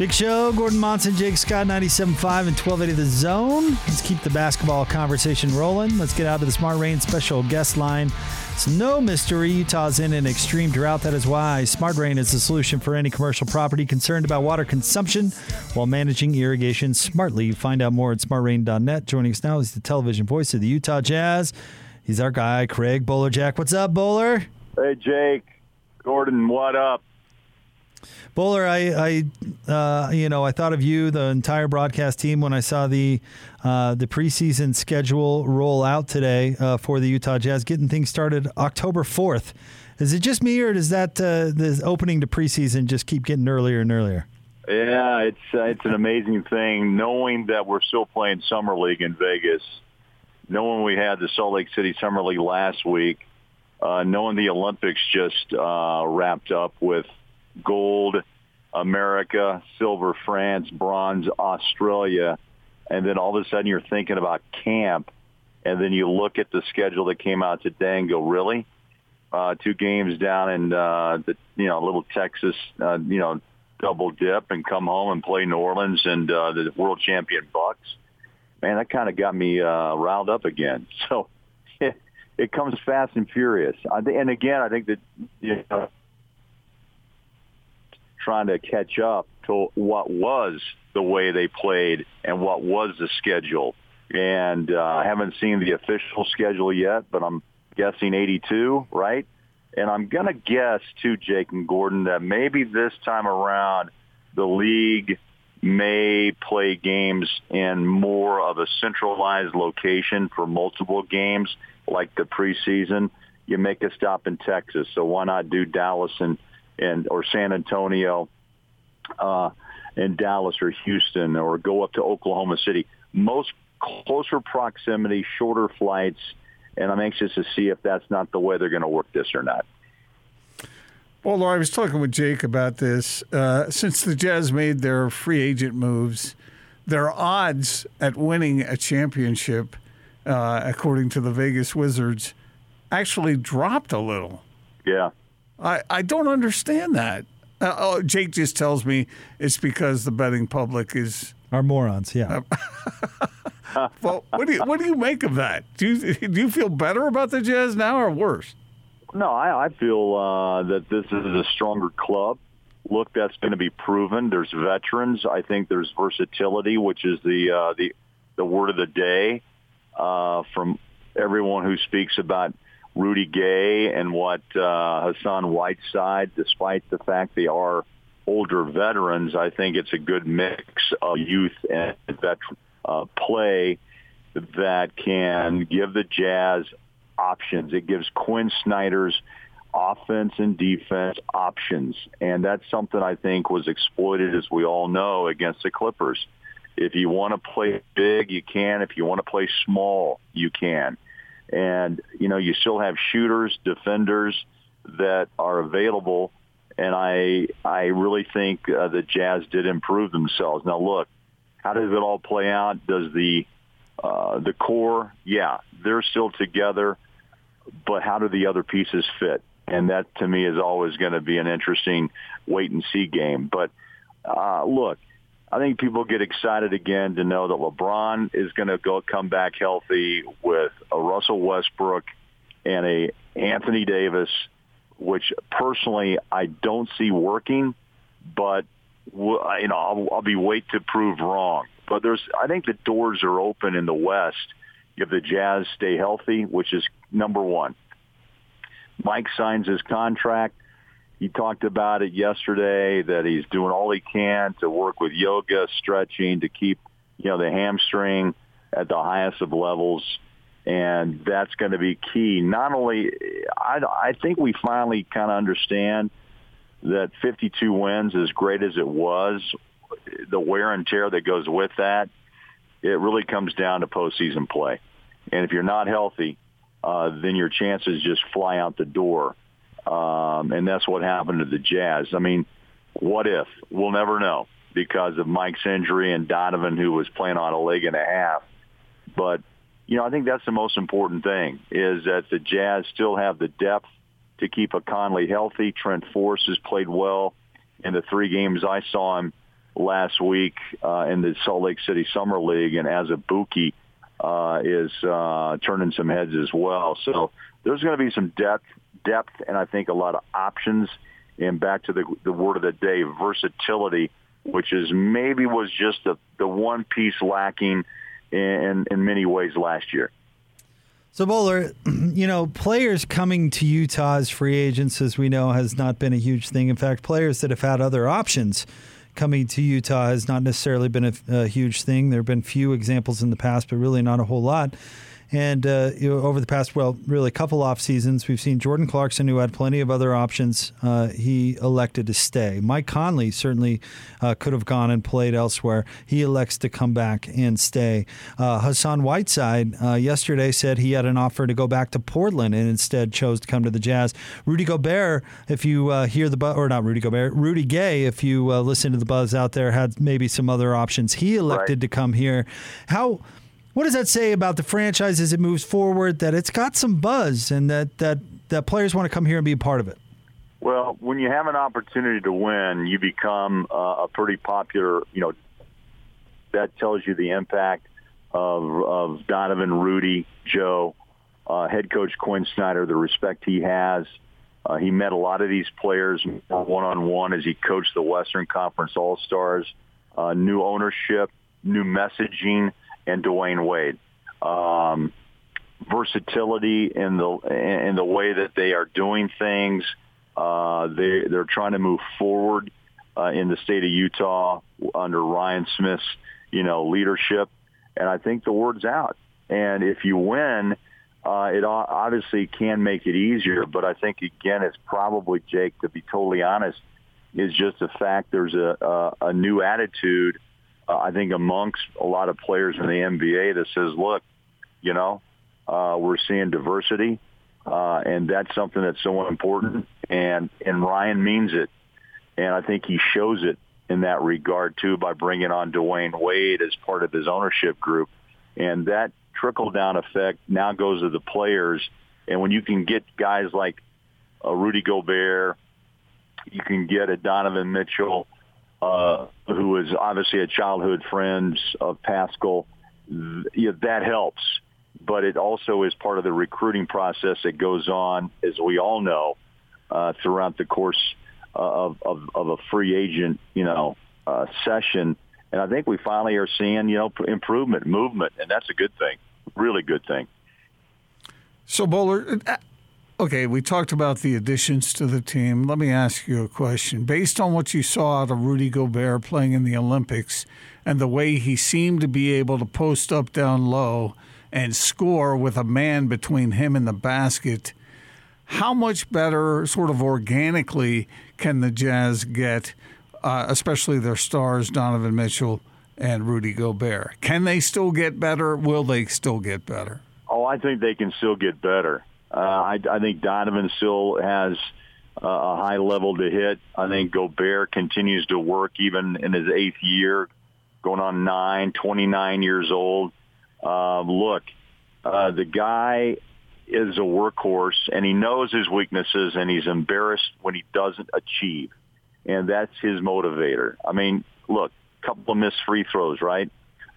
Big show, Gordon Monson, Jake Scott, 97.5 and 1280 The Zone. Let's keep the basketball conversation rolling. Let's get out to the Smart Rain special guest line. It's no mystery Utah's in an extreme drought. That is why Smart Rain is the solution for any commercial property concerned about water consumption while managing irrigation smartly. Find out more at smartrain.net. Joining us now is the television voice of the Utah Jazz. He's our guy, Craig Bolerjack. What's up, Bowler? Hey, Jake. Gordon, what up? Bowler, I, I uh, you know, I thought of you, the entire broadcast team, when I saw the uh, the preseason schedule roll out today uh, for the Utah Jazz, getting things started October fourth. Is it just me, or does that uh, the opening to preseason just keep getting earlier and earlier? Yeah, it's uh, it's an amazing thing knowing that we're still playing summer league in Vegas, knowing we had the Salt Lake City Summer League last week, uh, knowing the Olympics just wrapped up with gold America, silver France, bronze Australia, and then all of a sudden you're thinking about camp, and then you look at the schedule that came out today and go, really? Uh, two games down in uh, the you know little Texas, uh, you know, double dip and come home and play New Orleans and uh, the world champion Bucks. Man, that kind of got me uh, riled up again. So it, it comes fast and furious. I, and again, I think that you know trying to catch up to what was the way they played and what was the schedule. And uh, I haven't seen the official schedule yet, but I'm guessing 82, right? And I'm going to guess, too, Jake and Gordon, that maybe this time around the league may play games in more of a centralized location for multiple games like the preseason. You make a stop in Texas, so why not do Dallas and – and or San Antonio uh, and Dallas or Houston or go up to Oklahoma City. Most closer proximity, shorter flights, and I'm anxious to see if that's not the way they're going to work this or not. Well, I was talking with Jake about this. Uh, since the Jazz made their free agent moves, their odds at winning a championship, uh, according to the Vegas Wizards, actually dropped a little. Yeah. I, I don't understand that. Uh, oh, Jake just tells me it's because the betting public is are morons. Yeah. well, what do you what do you make of that? Do you do you feel better about the Jazz now or worse? No, I, I feel uh, that this is a stronger club. Look, that's going to be proven. There's veterans. I think there's versatility, which is the uh, the the word of the day uh, from everyone who speaks about Rudy Gay and what uh, Hassan Whiteside, despite the fact they are older veterans, I think it's a good mix of youth and veteran uh, play that can give the Jazz options. It gives Quin Snyder's offense and defense options, and that's something I think was exploited, as we all know, against the Clippers. If you want to play big, you can. If you want to play small, you can and you know you still have shooters, defenders that are available, and I I really think uh, the Jazz did improve themselves. Now look, how does it all play out? Does the uh, the core, yeah, they're still together, but how do the other pieces fit? And that to me is always going to be an interesting wait and see game. But uh, look, I think people get excited again to know that LeBron is going to go come back healthy with a Russell Westbrook and a Anthony Davis, which personally I don't see working, but you know I'll, I'll be wait to prove wrong. But there's I think the doors are open in the West if the Jazz stay healthy, which is number one. Mike signs his contract he talked about it yesterday that he's doing all he can to work with yoga, stretching to keep, you know, the hamstring at the highest of levels. And that's going to be key. Not only, I, I think we finally kind of understand that 52 wins, as great as it was, the wear and tear that goes with that, it really comes down to postseason play. And if you're not healthy, uh, then your chances just fly out the door. Um, and that's what happened to the Jazz. I mean, what if? We'll never know because of Mike's injury and Donovan, who was playing on a leg and a half. But, you know, I think that's the most important thing is that the Jazz still have the depth to keep a Conley healthy. Trent Forrest has played well in the three games I saw him last week uh, in the Salt Lake City Summer League, and Azubuike uh, is uh, turning some heads as well. So there's going to be some depth, depth, and I think a lot of options. And back to the the word of the day, versatility, which is maybe was just the the one piece lacking in in many ways last year. So, Bowler, you know, players coming to Utah as free agents, as we know, has not been a huge thing. In fact, players that have had other options coming to Utah has not necessarily been a, a huge thing. There have been few examples in the past, but really not a whole lot. And uh, you know, over the past, well, really a couple off seasons, we've seen Jordan Clarkson, who had plenty of other options. Uh, he elected to stay. Mike Conley certainly uh, could have gone and played elsewhere. He elects to come back and stay. Uh, Hassan Whiteside uh, yesterday said he had an offer to go back to Portland and instead chose to come to the Jazz. Rudy Gobert, if you uh, hear the buzz, or not Rudy Gobert, Rudy Gay, if you listen to the buzz out there, had maybe some other options. He elected right. to come here. How what does that say about the franchise as it moves forward? That it's got some buzz and that that that players want to come here and be a part of it. Well, when you have an opportunity to win, you become uh, a pretty popular. You know, that tells you the impact of of Donovan, Rudy, Joe, uh, head coach Quin Snyder, the respect he has. Uh, he met a lot of these players one on one as he coached the Western Conference All Stars. Uh, new ownership, new messaging and Dwyane Wade. Um, versatility in the in the way that they are doing things. Uh, they they're trying to move forward uh, in the state of Utah under Ryan Smith's you know leadership, and I think the word's out. And if you win, uh, it obviously can make it easier. But I think again, it's probably Jake, to be totally honest, is just the fact there's a a, a new attitude uh, I think amongst a lot of players in the NBA that says, look, you know, uh, we're seeing diversity, uh, and that's something that's so important. And and Ryan means it, and I think he shows it in that regard too by bringing on Dwyane Wade as part of his ownership group, and that trickle down effect now goes to the players. And when you can get guys like uh, Rudy Gobert, you can get a Donovan Mitchell uh, who was obviously a childhood friend of Paschall. Yeah, that helps, but it also is part of the recruiting process that goes on, as we all know, uh, throughout the course of, of, of a free agent, you know, uh, session. And I think we finally are seeing, you know, improvement, movement, and that's a good thing, really good thing. So, Bowler, Okay, we talked about the additions to the team. Let me ask you a question. Based on what you saw out of Rudy Gobert playing in the Olympics and the way he seemed to be able to post up down low and score with a man between him and the basket, how much better, sort of organically, can the Jazz get, uh, especially their stars, Donovan Mitchell and Rudy Gobert? Can they still get better? Will they still get better? Oh, I think they can still get better. Uh, I, I think Donovan still has uh, a high level to hit. I think Gobert continues to work even in his eighth year, going on nine, 29 years old. Uh, look, uh, the guy is a workhorse, and he knows his weaknesses, and he's embarrassed when he doesn't achieve, and that's his motivator. I mean, look, couple of missed free throws, right?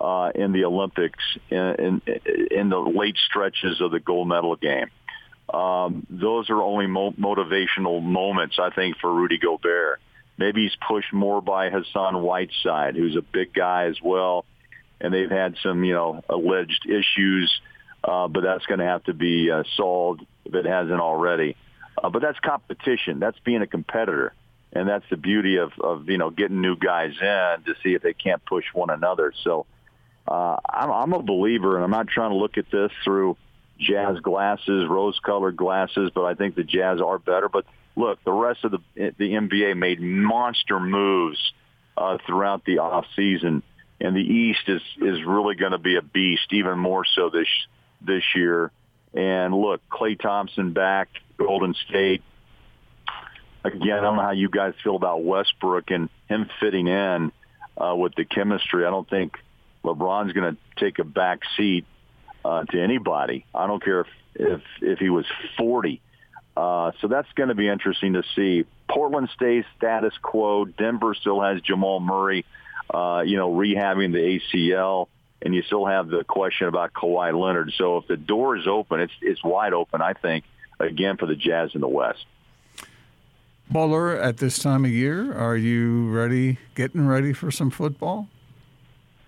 Uh, in the Olympics, in, in, in the late stretches of the gold medal game um, those are only mo- motivational moments, I think, for Rudy Gobert. Maybe he's pushed more by Hassan Whiteside, who's a big guy as well, and they've had some, you know, alleged issues, uh, but that's going to have to be uh, solved if it hasn't already. Uh, but that's competition. That's being a competitor, and that's the beauty of, of you know getting new guys in to see if they can't push one another. So uh, I'm, I'm a believer, and I'm not trying to look at this through Jazz glasses, rose-colored glasses, but I think the Jazz are better. But look, the rest of the the NBA made monster moves uh, throughout the off season, and the East is is really going to be a beast, even more so this this year. And look, Klay Thompson back, Golden State. Again, I don't know how you guys feel about Westbrook and him fitting in uh, with the chemistry. I don't think LeBron's going to take a back seat uh, to anybody. I don't care if if, if he was 40. Uh, so that's going to be interesting to see. Portland stays status quo. Denver still has Jamal Murray, uh, you know, rehabbing the ACL, and you still have the question about Kawhi Leonard. So if the door is open, it's it's wide open. I think again for the Jazz in the West. Bowler, at this time of year, are you ready, getting ready for some football?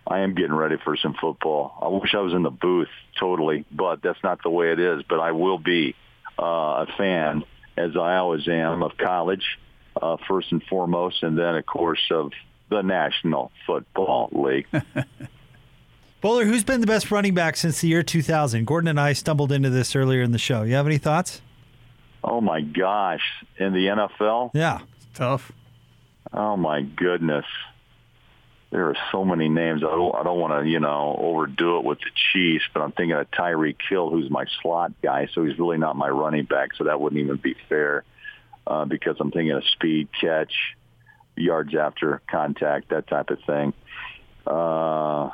I am getting ready for some football. I wish I was in the booth totally, but that's not the way it is. But I will be uh, a fan, as I always am, of college uh, first and foremost, and then of course of the National Football League. Bowler, who's been the best running back since the year 2000? Gordon and I stumbled into this earlier in the show. You have any thoughts? Oh my gosh, in the NFL? Yeah, tough. Oh my goodness there are so many names. I don't, I don't want to, you know, overdo it with the Chiefs, but I'm thinking of Tyreek Hill, who's my slot guy, so he's really not my running back, so that wouldn't even be fair uh, because I'm thinking of speed, catch, yards after contact, that type of thing. Uh,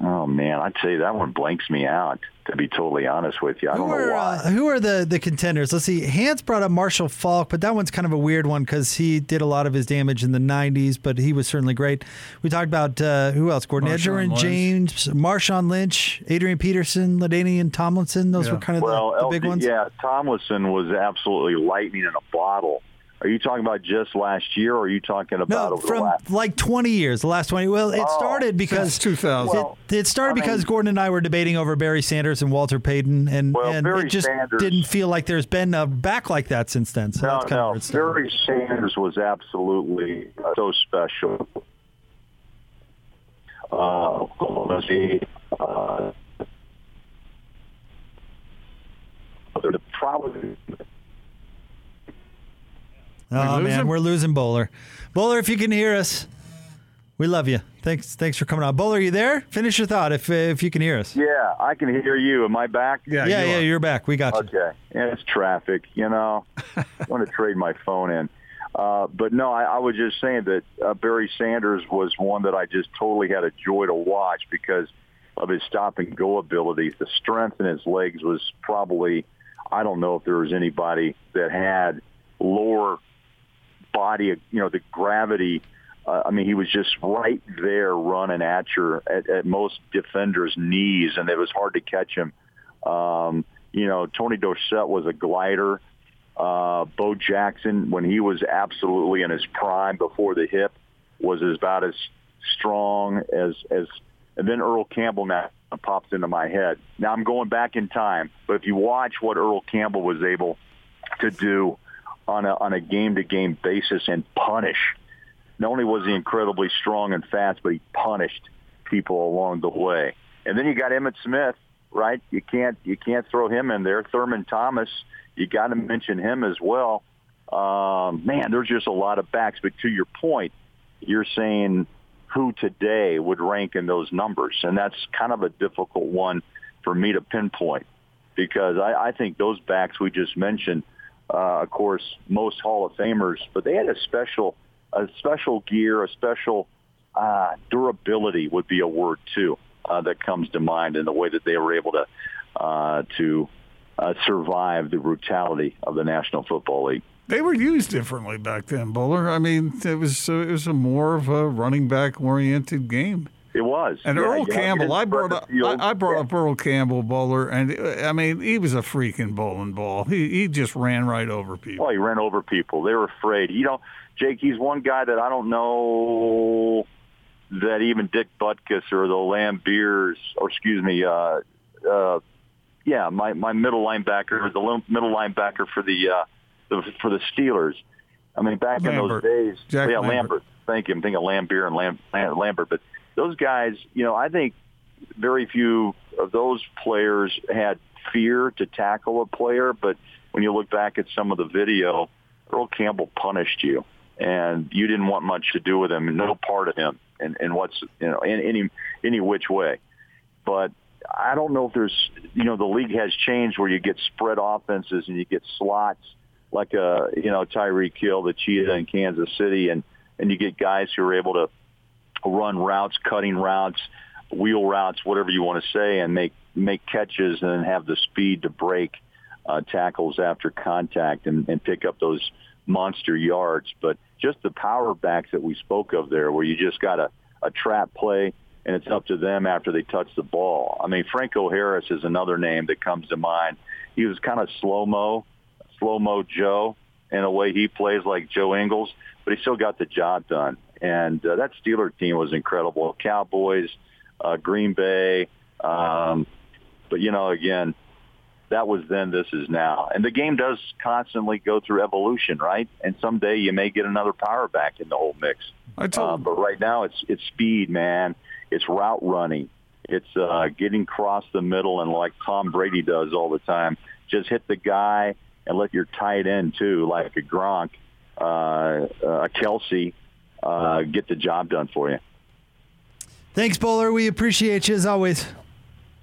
oh man, I'd say that one blanks me out to be totally honest with you. I don't who know are, why. Uh, who are the, the contenders? Let's see. Hans brought up Marshall Faulk, but that one's kind of a weird one because he did a lot of his damage in the 90s, but he was certainly great. We talked about uh, who else? Gordon Edgerrin James, Marshawn Lynch, Adrian Peterson, LaDainian Tomlinson. Those Yeah. were kind of well, the, the big LT ones. yeah, Tomlinson was absolutely lightning in a bottle. Are you talking about just last year, or are you talking about No, over the from last? like 20 years, the last 20. Well, it Oh, started because 2000. Well, it, it started I mean- because Gordon and I were debating over Barry Sanders and Walter Payton, and, Well, and Barry it just Sanders- didn't feel like there's been a back like that since then. So No, that's kind of no. where. Barry Sanders was absolutely uh, so special. Uh, let's see. Uh, the probably Oh We lose man, him? we're losing Bowler. Bowler, if you can hear us, we love you. Thanks, thanks for coming on. Bowler, are you there? Finish your thought if if you can hear us. yeah, I can hear you. Am I back? Yeah, yeah, you yeah, are. you're back. We got you. Okay. Yeah, it's traffic. You know, I want to trade my phone in. Uh, but no, I, I was just saying that uh, Barry Sanders was one that I just totally had a joy to watch because of his stop and go abilities. The strength in his legs was probably, I don't know if there was anybody that had lower body, you know, the gravity. Uh, I mean, he was just right there running at your at, at most defenders' knees, and it was hard to catch him. Um, you know, Tony Dorsett was a glider. Uh, Bo Jackson, when he was absolutely in his prime before the hip, was about as strong as as. And then Earl Campbell now pops into my head. Now I'm going back in time, but if you watch what Earl Campbell was able to do on a on a game to game basis and punish, not only was he incredibly strong and fast, but he punished people along the way. And then you got Emmitt Smith, right? You can't you can't throw him in there. Thurman Thomas, you got to mention him as well. Um, man, there's just a lot of backs. But to your point, you're saying who today would rank in those numbers, and that's kind of a difficult one for me to pinpoint because I, I think those backs we just mentioned, uh, of course, most Hall of Famers, but they had a special a special gear, a special uh, durability would be a word too uh, that comes to mind in the way that they were able to uh, to uh, survive the brutality of the National Football League. They were used differently back then, Bowler. I mean, it was it was a more of a running back oriented game. It was. And Yeah, Earl yeah, Campbell, I brought up. I, I brought Yeah. up Earl Campbell bowler, and I mean he was a freaking bowling ball. He he just ran right over people. Well, he ran over people. They were afraid. You know, Jake, he's one guy that I don't know that even Dick Butkus or the Laimbeers, or excuse me, uh, uh, yeah, my, my middle linebacker, the middle linebacker for the, uh, the for the Steelers. I mean, back Lambert. in those days, Jack yeah, Lambert. Lambert. Thank you. I'm thinking Laimbeer and Lam- Lambert, but those guys, you know, I think very few of those players had fear to tackle a player, but when you look back at some of the video, Earl Campbell punished you, and you didn't want much to do with him, no part of him, and, and what's you know in any any which way. But I don't know if there's you know the league has changed where you get spread offenses and you get slots like a you know Tyreek Hill, the Cheetah in Kansas City, and and you get guys who are able to run routes, cutting routes, wheel routes, whatever you want to say, and make make catches and then have the speed to break uh, tackles after contact and, and pick up those monster yards. But just the power backs that we spoke of there, where you just got a, a trap play and it's up to them after they touch the ball. I mean, Franco Harris is another name that comes to mind. He was kind of slow-mo, slow-mo Joe in a way he plays like Joe Ingles, but he still got the job done. And uh, that Steeler team was incredible. Cowboys, uh, Green Bay. Um, but, you know, again, that was then, this is now. And the game does constantly go through evolution, right? And someday you may get another power back in the whole mix. I told uh, but right now it's it's speed, man. It's route running. It's uh, getting across the middle and like Tom Brady does all the time. Just hit the guy and let your tight end too, like a Gronk, uh, a Kelce, uh, get the job done for you. Thanks, Bowler. We appreciate you as always.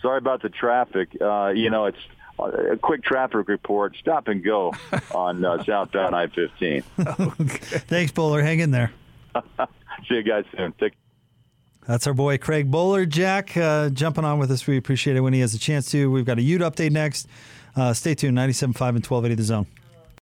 Sorry about the traffic. Uh, you know, it's a quick traffic report. Stop and go on uh, southbound I-15. okay. Thanks, Bowler. Hang in there. See you guys soon. Take- That's our boy Craig Bolerjack uh, jumping on with us. We appreciate it when he has a chance to. We've got a Ute update next. Uh, stay tuned. 97.5 and 1280 The Zone.